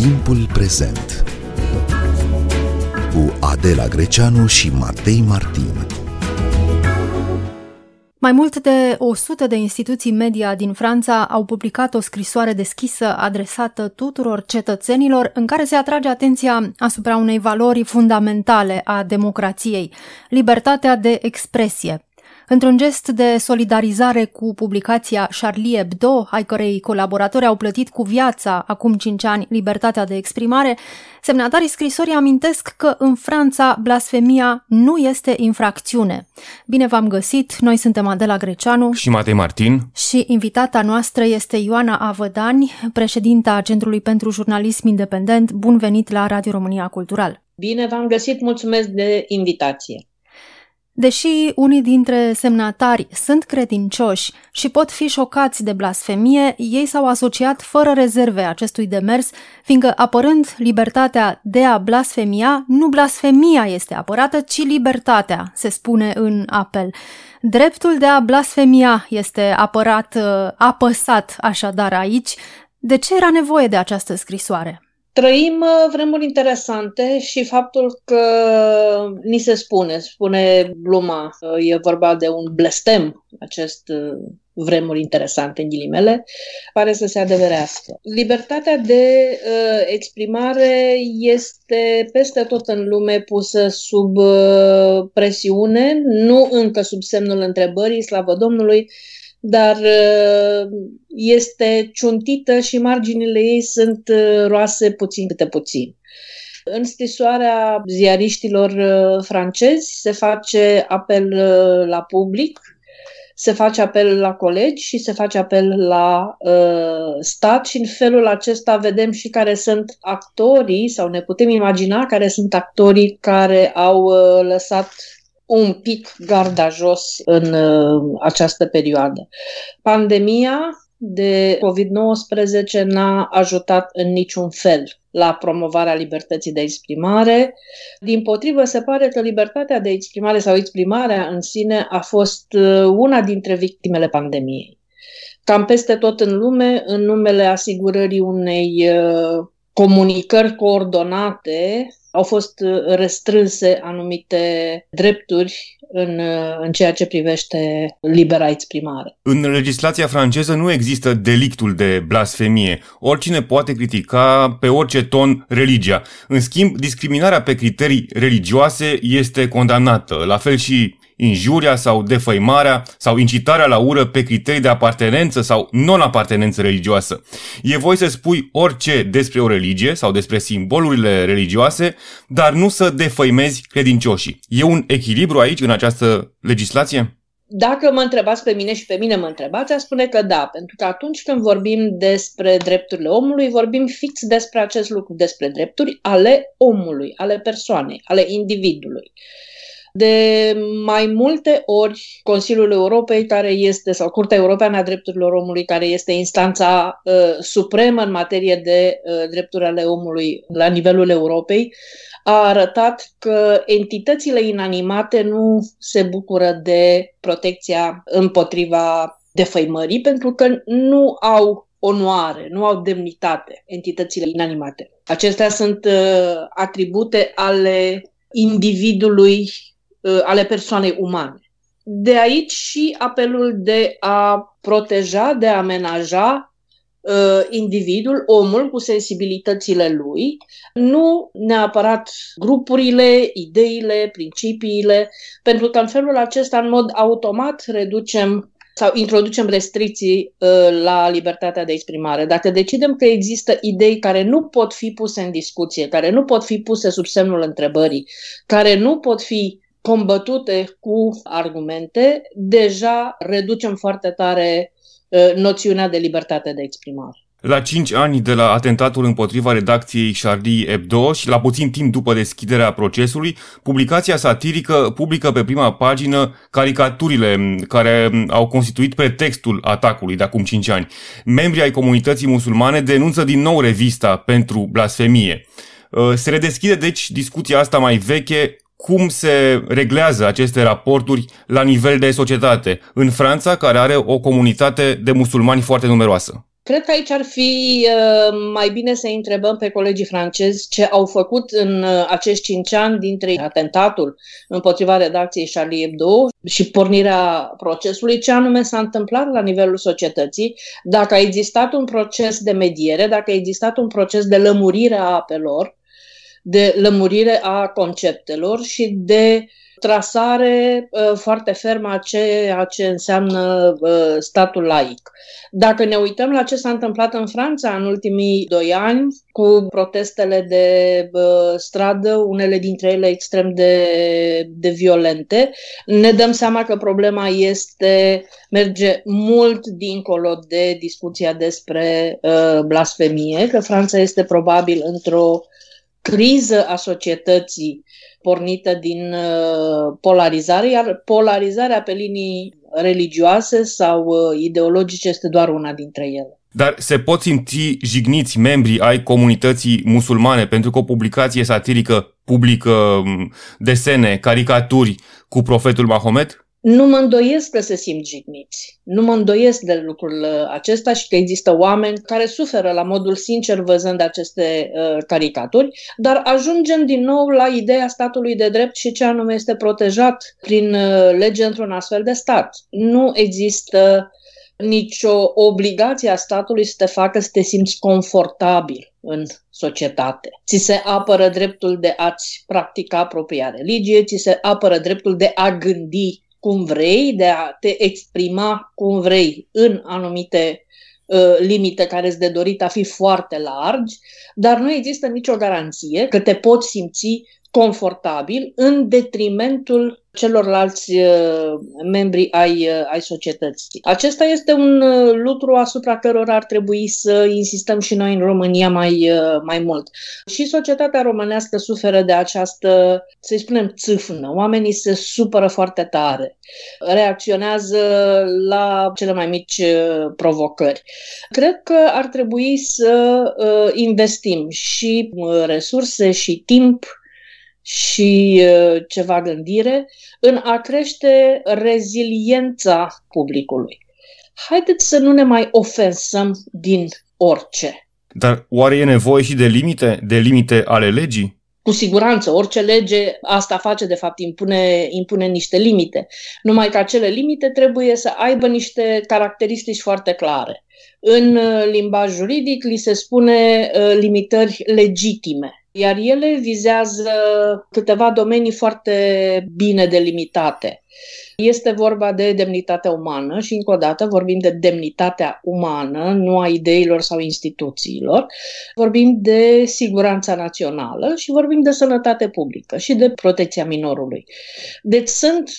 Timpul prezent cu Adela Greceanu și Matei Martin. Mai mult de 100 de instituții media din Franța au publicat o scrisoare deschisă adresată tuturor cetățenilor în care se atrage atenția asupra unei valori fundamentale a democrației, libertatea de expresie. Într-un gest de solidarizare cu publicația Charlie Hebdo, ai cărei colaboratori au plătit cu viața acum 5 ani libertatea de exprimare, semnatarii scrisorii amintesc că în Franța blasfemia nu este infracțiune. Bine v-am găsit, noi suntem Adela Greceanu și Matei Martin și invitata noastră este Ioana Avădani, președinta Centrului pentru Jurnalism Independent. Bun venit la Radio România Cultural! Bine v-am găsit, mulțumesc de invitație! Deși unii dintre semnatari sunt credincioși și pot fi șocați de blasfemie, ei s-au asociat fără rezerve acestui demers, fiindcă apărând libertatea de a blasfemia, nu blasfemia este apărată, ci libertatea, se spune în apel. Dreptul de a blasfemia este apărat, uh, apăsat așadar aici. De ce era nevoie de această scrisoare? Trăim uh, vremuri interesante și faptul că ni se spune, spune Bluma, e vorba de un blestem, acest uh, vremuri interesante, în ghilimele, pare să se adeverească. Libertatea de uh, exprimare este peste tot în lume pusă sub uh, presiune, nu încă sub semnul întrebării, slavă Domnului, dar uh, este ciuntită și marginile ei sunt uh, roase puțin câte puțin. În scrisoarea ziariștilor uh, francezi se face apel la public, se face apel la colegi și se face apel la uh, stat și în felul acesta vedem și care sunt actorii sau ne putem imagina care sunt actorii care au uh, lăsat un pic garda jos în uh, această perioadă. Pandemia de COVID-19 n-a ajutat în niciun fel la promovarea libertății de exprimare. Din potrivă, se pare că libertatea de exprimare sau exprimarea în sine a fost uh, una dintre victimele pandemiei. Cam peste tot în lume, în numele asigurării unei uh, comunicări coordonate au fost uh, restrânse anumite drepturi în, uh, în ceea ce privește libera exprimare. În legislația franceză nu există delictul de blasfemie. Oricine poate critica pe orice ton religia. În schimb, discriminarea pe criterii religioase este condamnată, la fel și injuria sau defăimarea sau incitarea la ură pe criterii de apartenență sau non-apartenență religioasă. E voi să spui orice despre o religie sau despre simbolurile religioase, dar nu să defăimezi credincioșii. E un echilibru aici în această legislație? Dacă mă întrebați pe mine și pe mine mă întrebați, aș spune că da, pentru că atunci când vorbim despre drepturile omului, vorbim fix despre acest lucru, despre drepturi ale omului, ale persoanei, ale individului. De mai multe ori, Consiliul Europei, care este, sau Curtea Europeană a Drepturilor Omului, care este instanța uh, supremă în materie de uh, drepturi ale omului la nivelul Europei, a arătat că entitățile inanimate nu se bucură de protecția împotriva defăimării, pentru că nu au onoare, nu au demnitate entitățile inanimate. Acestea sunt uh, atribute ale individului Uh, ale persoanei umane. De aici și apelul de a proteja, de a amenaja uh, individul, omul cu sensibilitățile lui, nu neapărat grupurile, ideile, principiile, pentru că în felul acesta, în mod automat, reducem sau introducem restricții uh, la libertatea de exprimare. Dacă decidem că există idei care nu pot fi puse în discuție, care nu pot fi puse sub semnul întrebării, care nu pot fi combătute cu argumente, deja reducem foarte tare uh, noțiunea de libertate de exprimare. La 5 ani de la atentatul împotriva redacției Charlie Hebdo și la puțin timp după deschiderea procesului, publicația satirică publică pe prima pagină caricaturile care au constituit pretextul atacului de acum 5 ani. Membrii ai comunității musulmane denunță din nou revista pentru blasfemie. Uh, se redeschide deci discuția asta mai veche cum se reglează aceste raporturi la nivel de societate în Franța, care are o comunitate de musulmani foarte numeroasă? Cred că aici ar fi uh, mai bine să întrebăm pe colegii francezi ce au făcut în uh, acești cinci ani dintre atentatul împotriva redacției Charlie Hebdo și pornirea procesului, ce anume s-a întâmplat la nivelul societății, dacă a existat un proces de mediere, dacă a existat un proces de lămurire a apelor, de lămurire a conceptelor și de trasare uh, foarte fermă a ceea ce înseamnă uh, statul laic. Dacă ne uităm la ce s-a întâmplat în Franța în ultimii doi ani, cu protestele de uh, stradă, unele dintre ele extrem de, de violente, ne dăm seama că problema este merge mult dincolo de discuția despre uh, blasfemie, că Franța este probabil într-o criză a societății pornită din uh, polarizare, iar polarizarea pe linii religioase sau uh, ideologice este doar una dintre ele. Dar se pot simți jigniți membrii ai comunității musulmane pentru că o publicație satirică publică um, desene, caricaturi cu profetul Mahomet? Nu mă îndoiesc că se simt jigniți. Nu mă îndoiesc de lucrul acesta și că există oameni care suferă la modul sincer văzând aceste uh, caricaturi, dar ajungem din nou la ideea statului de drept și ce anume este protejat prin uh, lege într-un astfel de stat. Nu există nicio obligație a statului să te facă să te simți confortabil în societate. Ți se apără dreptul de a-ți practica propria religie, ți se apără dreptul de a gândi cum vrei, de a te exprima cum vrei în anumite uh, limite care îți de dorit a fi foarte largi, dar nu există nicio garanție că te poți simți confortabil în detrimentul celorlalți uh, membri ai, uh, ai societății. Acesta este un uh, lucru asupra cărora ar trebui să insistăm și noi în România mai, mai mult. Și societatea românească suferă de această, să-i spunem, țâfnă. Oamenii se supără foarte tare, reacționează la cele mai mici provocări. Cred că ar trebui să investim și resurse și timp și uh, ceva gândire în a crește reziliența publicului. Haideți să nu ne mai ofensăm din orice. Dar oare e nevoie și de limite, de limite ale legii? Cu siguranță, orice lege asta face, de fapt, impune, impune niște limite. Numai că acele limite trebuie să aibă niște caracteristici foarte clare. În uh, limbaj juridic li se spune uh, limitări legitime iar ele vizează câteva domenii foarte bine delimitate. Este vorba de demnitatea umană și, încă o dată, vorbim de demnitatea umană, nu a ideilor sau instituțiilor. Vorbim de siguranța națională și vorbim de sănătate publică și de protecția minorului. Deci sunt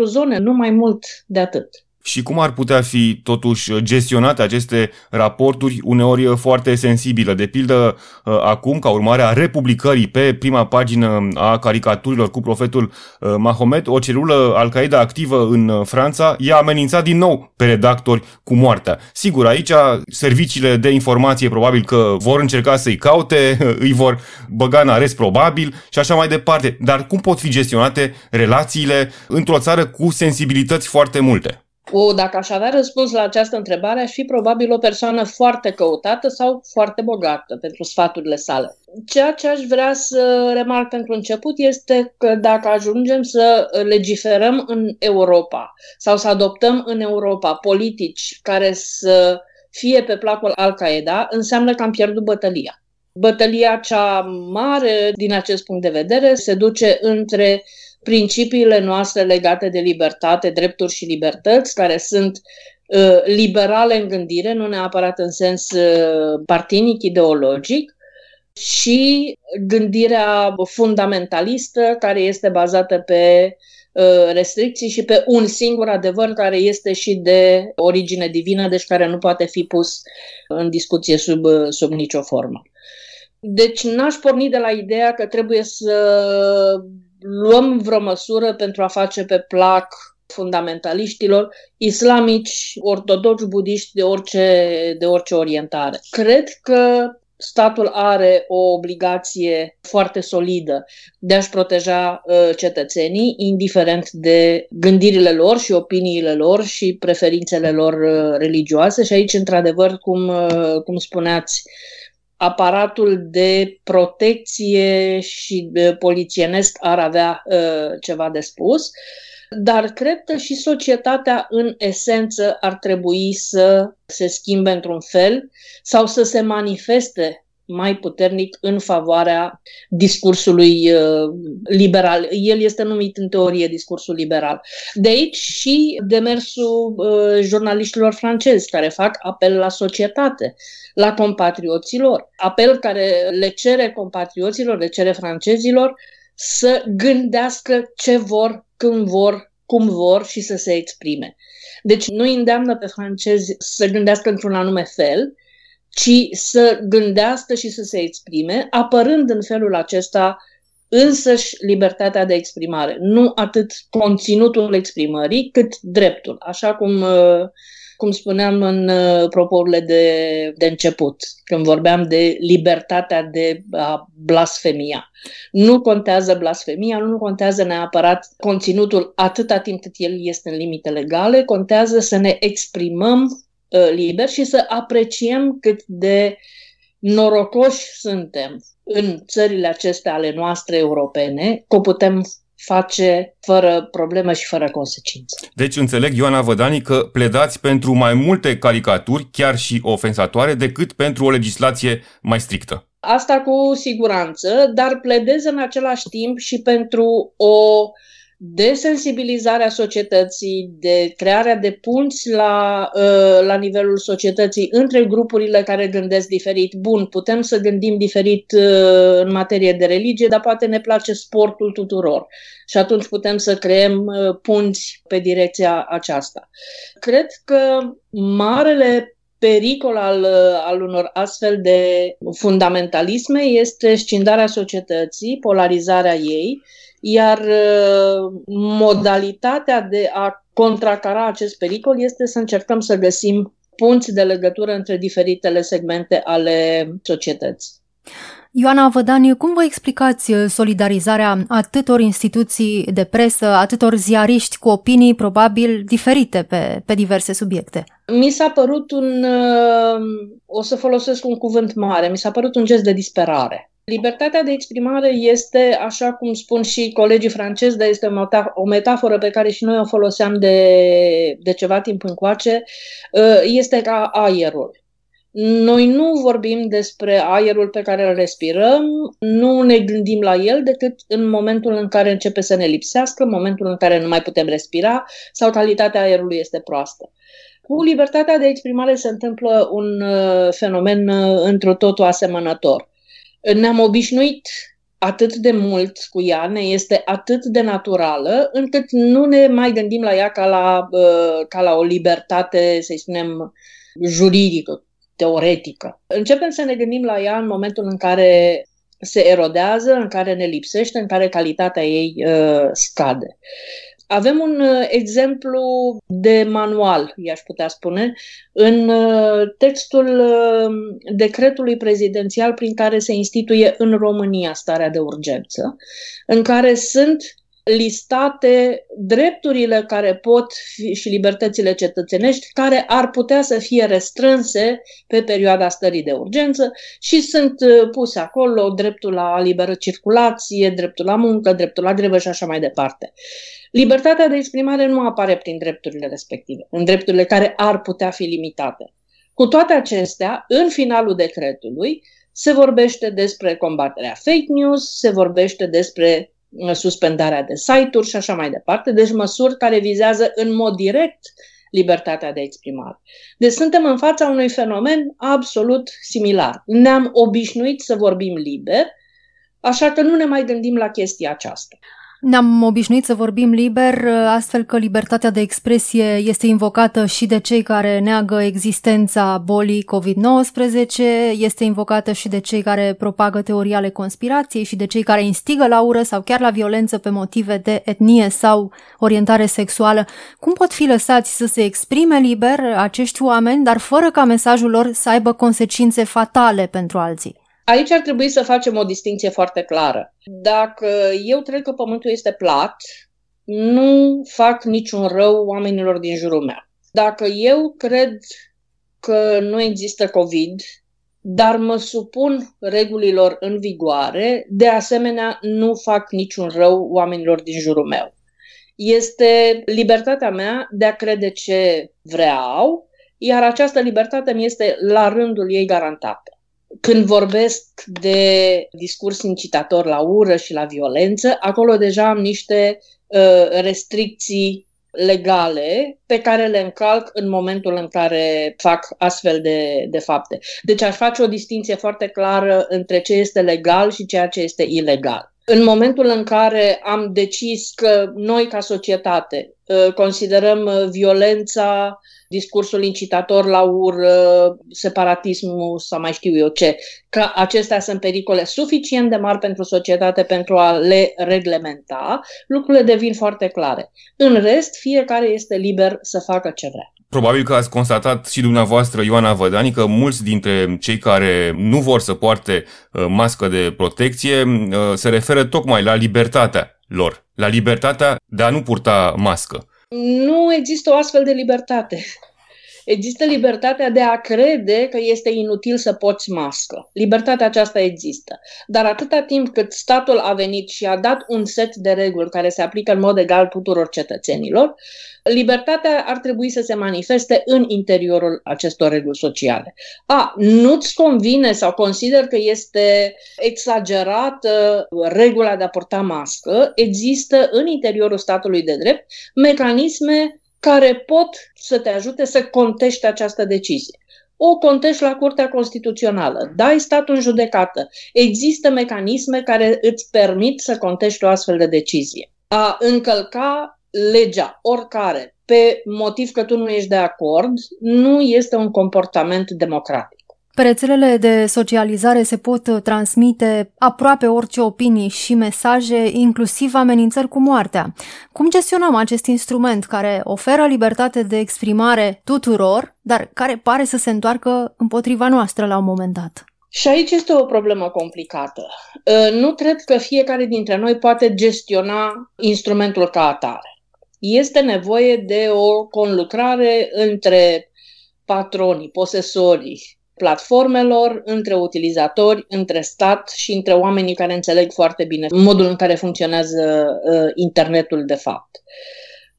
3-4 zone, nu mai mult de atât și cum ar putea fi totuși gestionate aceste raporturi uneori foarte sensibile. De pildă, uh, acum, ca urmare a republicării pe prima pagină a caricaturilor cu profetul uh, Mahomet, o celulă Al-Qaeda activă în uh, Franța i-a amenințat din nou pe redactori cu moartea. Sigur, aici serviciile de informație probabil că vor încerca să-i caute, îi vor băga în arest probabil și așa mai departe. Dar cum pot fi gestionate relațiile într-o țară cu sensibilități foarte multe? O, dacă aș avea răspuns la această întrebare, aș fi probabil o persoană foarte căutată sau foarte bogată pentru sfaturile sale. Ceea ce aș vrea să remarc pentru început este că dacă ajungem să legiferăm în Europa sau să adoptăm în Europa politici care să fie pe placul Al-Qaeda, înseamnă că am pierdut bătălia. Bătălia cea mare, din acest punct de vedere, se duce între principiile noastre legate de libertate, drepturi și libertăți, care sunt uh, liberale în gândire, nu neapărat în sens uh, partinic, ideologic, și gândirea fundamentalistă, care este bazată pe uh, restricții și pe un singur adevăr care este și de origine divină, deci care nu poate fi pus în discuție sub, sub nicio formă. Deci n-aș porni de la ideea că trebuie să luăm vreo măsură pentru a face pe plac fundamentaliștilor islamici, ortodoxi, budiști, de orice, de orice orientare. Cred că statul are o obligație foarte solidă de a-și proteja uh, cetățenii, indiferent de gândirile lor și opiniile lor și preferințele lor uh, religioase. Și aici, într-adevăr, cum, uh, cum spuneați, aparatul de protecție și uh, polițienesc ar avea uh, ceva de spus. Uh, dar cred că și societatea în esență ar trebui să se schimbe într-un fel sau să se manifeste mai puternic în favoarea discursului uh, liberal. El este numit în teorie discursul liberal. De aici și demersul uh, jurnaliștilor francezi care fac apel la societate, la compatrioților, apel care le cere compatrioților, le cere francezilor să gândească ce vor când vor, cum vor și să se exprime. Deci nu îndeamnă pe francezi să gândească într-un anume fel, ci să gândească și să se exprime, apărând în felul acesta însăși libertatea de exprimare. Nu atât conținutul exprimării, cât dreptul. Așa cum uh, cum spuneam în uh, proporile de, de început, când vorbeam de libertatea de a blasfemia. Nu contează blasfemia, nu contează neapărat conținutul atâta timp cât el este în limite legale, contează să ne exprimăm uh, liber și să apreciem cât de norocoși suntem în țările acestea ale noastre europene, că o putem face fără problemă și fără consecințe. Deci înțeleg, Ioana Vădani, că pledați pentru mai multe caricaturi, chiar și ofensatoare, decât pentru o legislație mai strictă. Asta cu siguranță, dar pledez în același timp și pentru o de sensibilizarea societății, de crearea de punți la, uh, la nivelul societății între grupurile care gândesc diferit. Bun, putem să gândim diferit uh, în materie de religie, dar poate ne place sportul tuturor și atunci putem să creăm uh, punți pe direcția aceasta. Cred că marele pericol al, al unor astfel de fundamentalisme este scindarea societății, polarizarea ei iar uh, modalitatea de a contracara acest pericol este să încercăm să găsim punți de legătură între diferitele segmente ale societății. Ioana Vădani, cum vă explicați uh, solidarizarea atâtor instituții de presă, atâtor ziariști cu opinii probabil diferite pe, pe diverse subiecte? Mi s-a părut un, uh, o să folosesc un cuvânt mare, mi s-a părut un gest de disperare. Libertatea de exprimare este, așa cum spun și colegii francezi, dar este o metaforă pe care și noi o foloseam de, de ceva timp încoace, uh, este ca aerul. Noi nu vorbim despre aerul pe care îl respirăm, nu ne gândim la el decât în momentul în care începe să ne lipsească, în momentul în care nu mai putem respira sau calitatea aerului este proastă. Cu libertatea de exprimare se întâmplă un uh, fenomen uh, într-o totul asemănător ne-am obișnuit atât de mult cu ea, ne este atât de naturală, încât nu ne mai gândim la ea ca la, ca la o libertate, să spunem, juridică, teoretică. Începem să ne gândim la ea în momentul în care se erodează, în care ne lipsește, în care calitatea ei uh, scade. Avem un uh, exemplu de manual, i-aș putea spune, în uh, textul uh, decretului prezidențial prin care se instituie în România starea de urgență, în care sunt listate drepturile care pot fi și libertățile cetățenești care ar putea să fie restrânse pe perioada stării de urgență și sunt puse acolo dreptul la liberă circulație, dreptul la muncă, dreptul la grevă și așa mai departe. Libertatea de exprimare nu apare prin drepturile respective, în drepturile care ar putea fi limitate. Cu toate acestea, în finalul decretului, se vorbește despre combaterea fake news, se vorbește despre uh, suspendarea de site-uri și așa mai departe, deci măsuri care vizează în mod direct libertatea de exprimare. Deci suntem în fața unui fenomen absolut similar. Ne-am obișnuit să vorbim liber, așa că nu ne mai gândim la chestia aceasta. Ne-am obișnuit să vorbim liber, astfel că libertatea de expresie este invocată și de cei care neagă existența bolii COVID-19, este invocată și de cei care propagă teorii ale conspirației și de cei care instigă la ură sau chiar la violență pe motive de etnie sau orientare sexuală. Cum pot fi lăsați să se exprime liber acești oameni, dar fără ca mesajul lor să aibă consecințe fatale pentru alții? Aici ar trebui să facem o distinție foarte clară. Dacă eu cred că pământul este plat, nu fac niciun rău oamenilor din jurul meu. Dacă eu cred că nu există COVID, dar mă supun regulilor în vigoare, de asemenea nu fac niciun rău oamenilor din jurul meu. Este libertatea mea de a crede ce vreau, iar această libertate mi este la rândul ei garantată. Când vorbesc de discurs incitator la ură și la violență, acolo deja am niște uh, restricții legale pe care le încalc în momentul în care fac astfel de, de fapte. Deci aș face o distinție foarte clară între ce este legal și ceea ce este ilegal. În momentul în care am decis că noi, ca societate, uh, considerăm uh, violența discursul incitator la ură, separatismul sau mai știu eu ce, că acestea sunt pericole suficient de mari pentru societate pentru a le reglementa, lucrurile devin foarte clare. În rest, fiecare este liber să facă ce vrea. Probabil că ați constatat și dumneavoastră, Ioana Vădani, că mulți dintre cei care nu vor să poarte uh, mască de protecție uh, se referă tocmai la libertatea lor, la libertatea de a nu purta mască. Nu există o astfel de libertate. Există libertatea de a crede că este inutil să poți mască. Libertatea aceasta există. Dar atâta timp cât statul a venit și a dat un set de reguli care se aplică în mod egal tuturor cetățenilor, libertatea ar trebui să se manifeste în interiorul acestor reguli sociale. A, nu-ți convine sau consider că este exagerată regula de a purta mască, există în interiorul statului de drept mecanisme care pot să te ajute să contești această decizie. O contești la Curtea Constituțională, dai statul în judecată. Există mecanisme care îți permit să contești o astfel de decizie. A încălca legea, oricare, pe motiv că tu nu ești de acord, nu este un comportament democratic. Pe rețelele de socializare se pot transmite aproape orice opinii și mesaje, inclusiv amenințări cu moartea. Cum gestionăm acest instrument care oferă libertate de exprimare tuturor, dar care pare să se întoarcă împotriva noastră la un moment dat? Și aici este o problemă complicată. Ă, nu cred că fiecare dintre noi poate gestiona instrumentul ca atare este nevoie de o conlucrare între patronii, posesorii platformelor, între utilizatori, între stat și între oamenii care înțeleg foarte bine modul în care funcționează uh, internetul de fapt.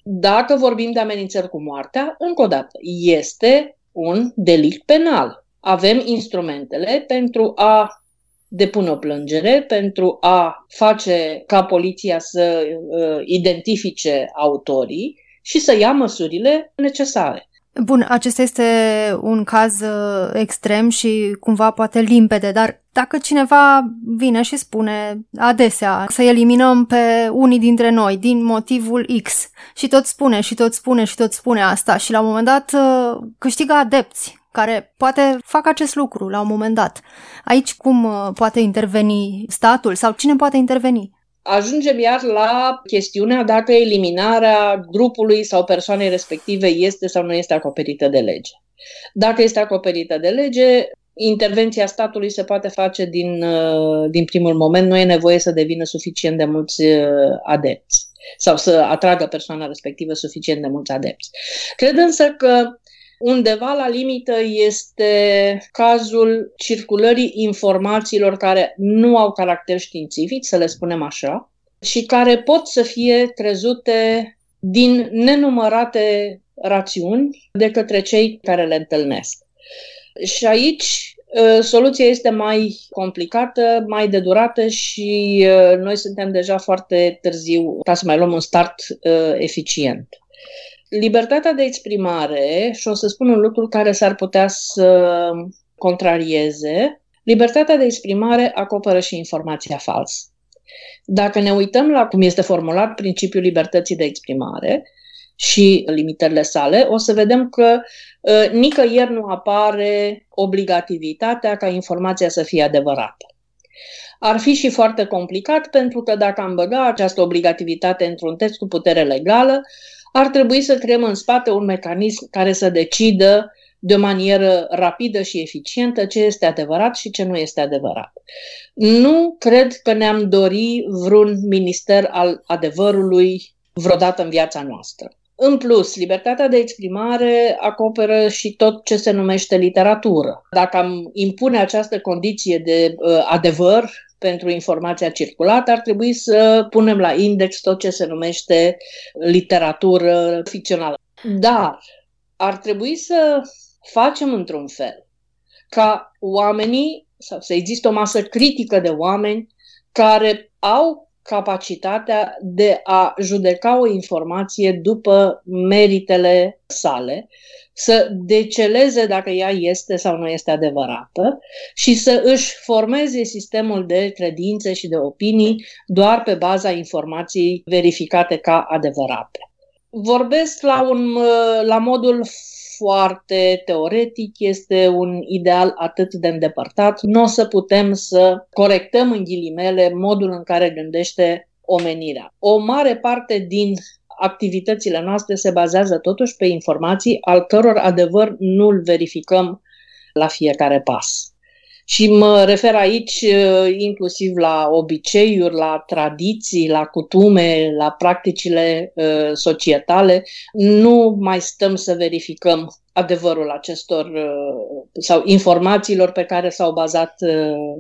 Dacă vorbim de amenințări cu moartea, încă o dată, este un delict penal. Avem instrumentele pentru a depune o plângere pentru a face ca poliția să uh, identifice autorii și să ia măsurile necesare. Bun, acesta este un caz uh, extrem și cumva poate limpede, dar dacă cineva vine și spune adesea să eliminăm pe unii dintre noi din motivul X și tot spune și tot spune și tot spune asta și la un moment dat uh, câștigă adepți care poate fac acest lucru la un moment dat. Aici cum uh, poate interveni statul sau cine poate interveni? Ajungem iar la chestiunea dacă eliminarea grupului sau persoanei respective este sau nu este acoperită de lege. Dacă este acoperită de lege, intervenția statului se poate face din, uh, din primul moment, nu e nevoie să devină suficient de mulți uh, adepți sau să atragă persoana respectivă suficient de mulți adepți. Cred însă că Undeva la limită este cazul circulării informațiilor care nu au caracter științific, să le spunem așa, și care pot să fie crezute din nenumărate rațiuni de către cei care le întâlnesc. Și aici ă, soluția este mai complicată, mai de durată și ă, noi suntem deja foarte târziu ca să mai luăm un start ă, eficient libertatea de exprimare, și o să spun un lucru care s-ar putea să contrarieze, libertatea de exprimare acoperă și informația falsă. Dacă ne uităm la cum este formulat principiul libertății de exprimare și limitările sale, o să vedem că uh, nicăieri nu apare obligativitatea ca informația să fie adevărată. Ar fi și foarte complicat pentru că dacă am băga această obligativitate într-un text cu putere legală, ar trebui să creăm în spate un mecanism care să decidă de o manieră rapidă și eficientă ce este adevărat și ce nu este adevărat. Nu cred că ne-am dori vreun minister al adevărului vreodată în viața noastră. În plus, libertatea de exprimare acoperă și tot ce se numește literatură. Dacă am impune această condiție de uh, adevăr pentru informația circulată, ar trebui să punem la index tot ce se numește literatură ficțională. Dar ar trebui să facem într-un fel ca oamenii, sau să există o masă critică de oameni care au capacitatea de a judeca o informație după meritele sale, să deceleze dacă ea este sau nu este adevărată și să își formeze sistemul de credințe și de opinii doar pe baza informației verificate ca adevărate. Vorbesc la, un, la modul foarte teoretic, este un ideal atât de îndepărtat. Nu o să putem să corectăm în ghilimele modul în care gândește omenirea. O mare parte din activitățile noastre se bazează totuși pe informații al căror adevăr nu-l verificăm la fiecare pas. Și mă refer aici uh, inclusiv la obiceiuri, la tradiții, la cutume, la practicile uh, societale. Nu mai stăm să verificăm adevărul acestor uh, sau informațiilor pe care s-au bazat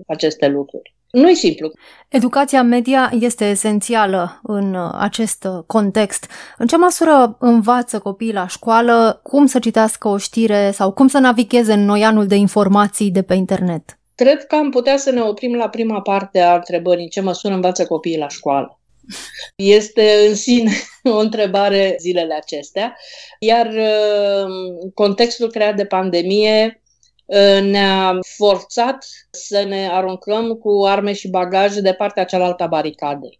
aceste lucruri. Nu e simplu. Educația media este esențială în acest context. În ce măsură învață copiii la școală cum să citească o știre sau cum să navigheze în noianul de informații de pe internet? Cred că am putea să ne oprim la prima parte a întrebării, în ce măsură învață copiii la școală. Este în sine o întrebare zilele acestea, iar uh, contextul creat de pandemie uh, ne-a forțat să ne aruncăm cu arme și bagaje de partea cealaltă a baricadei.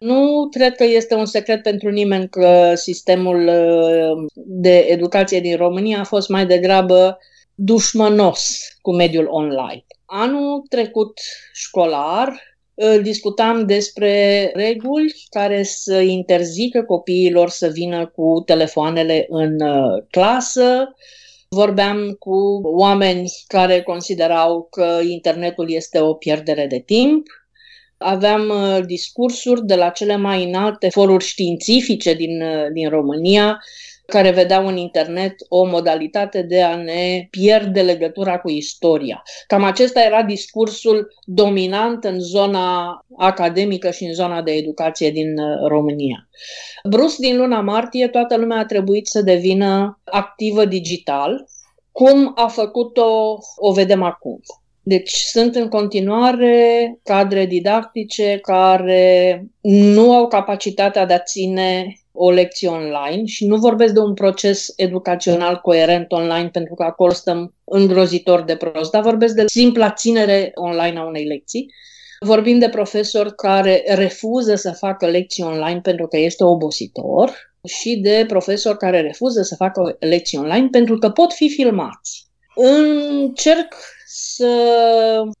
Nu cred că este un secret pentru nimeni că sistemul uh, de educație din România a fost mai degrabă dușmănos cu mediul online. Anul trecut școlar discutam despre reguli care să interzică copiilor să vină cu telefoanele în uh, clasă. Vorbeam cu oameni care considerau că internetul este o pierdere de timp. Aveam uh, discursuri de la cele mai înalte foruri științifice din, uh, din România care vedeau în internet o modalitate de a ne pierde legătura cu istoria. Cam acesta era discursul dominant în zona academică și în zona de educație din uh, România. Brus din luna martie, toată lumea a trebuit să devină activă digital, cum a făcut-o, o vedem acum. Deci sunt în continuare cadre didactice care nu au capacitatea de a ține o lecție online și nu vorbesc de un proces educațional coerent online pentru că acolo stăm îngrozitor de prost, dar vorbesc de simpla ținere online a unei lecții. Vorbim de profesori care refuză să facă lecții online pentru că este obositor și de profesori care refuză să facă lecții online pentru că pot fi filmați. Încerc să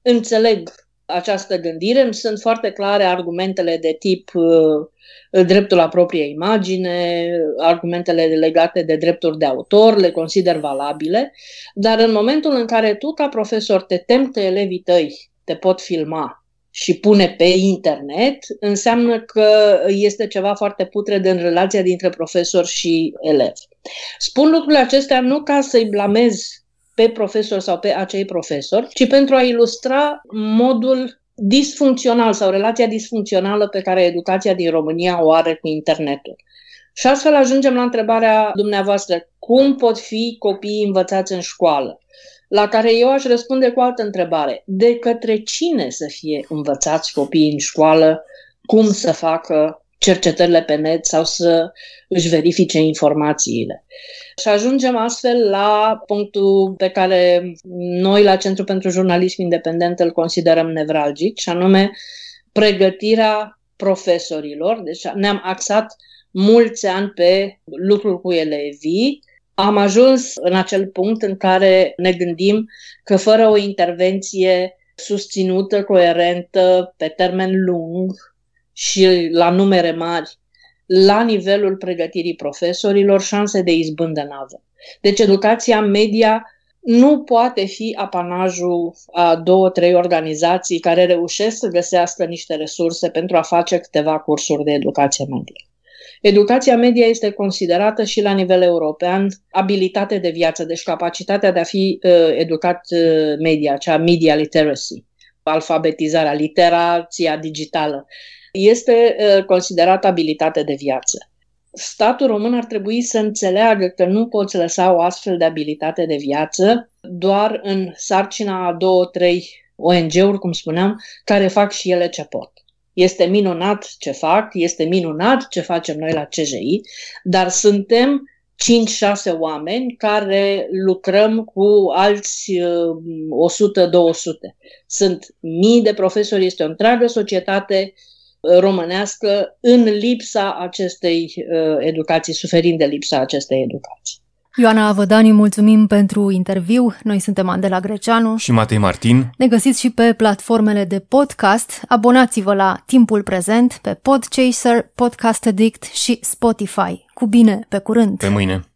înțeleg această gândire. Îmi sunt foarte clare argumentele de tip uh, dreptul la proprie imagine, argumentele legate de drepturi de autor, le consider valabile, dar în momentul în care tu ca profesor te temi că elevii tăi te pot filma și pune pe internet, înseamnă că este ceva foarte putred în relația dintre profesor și elev. Spun lucrurile acestea nu ca să-i blamez pe profesor sau pe acei profesori, ci pentru a ilustra modul disfuncțional sau relația disfuncțională pe care educația din România o are cu internetul. Și astfel ajungem la întrebarea dumneavoastră, cum pot fi copiii învățați în școală? La care eu aș răspunde cu altă întrebare. De către cine să fie învățați copiii în școală cum să facă cercetările pe net sau să își verifice informațiile. Și ajungem astfel la punctul pe care noi la Centrul pentru Jurnalism Independent îl considerăm nevralgic, și anume pregătirea profesorilor, deci ne-am axat mulți ani pe lucruri cu elevii, am ajuns în acel punct în care ne gândim că fără o intervenție susținută, coerentă, pe termen lung și la numere mari, la nivelul pregătirii profesorilor, șanse de izbândă n-avem. Deci educația media nu poate fi apanajul a două, trei organizații care reușesc să găsească niște resurse pentru a face câteva cursuri de educație media. Educația media este considerată și la nivel european abilitate de viață, deci capacitatea de a fi uh, educat uh, media, cea media literacy, alfabetizarea, literația digitală, este uh, considerată abilitate de viață. Statul român ar trebui să înțeleagă că nu poți lăsa o astfel de abilitate de viață doar în sarcina a două, trei ONG-uri, cum spuneam, care fac și ele ce pot. Este minunat ce fac, este minunat ce facem noi la CJI, dar suntem 5-6 oameni care lucrăm cu alți 100-200. Uh, Sunt mii de profesori, este o întreagă societate uh, românească în lipsa acestei uh, educații, suferind de lipsa acestei educații. Ioana Avădani, mulțumim pentru interviu. Noi suntem Andela Greceanu și Matei Martin. Ne găsiți și pe platformele de podcast. Abonați-vă la Timpul Prezent pe Podchaser, Podcast Addict și Spotify. Cu bine, pe curând! Pe mâine!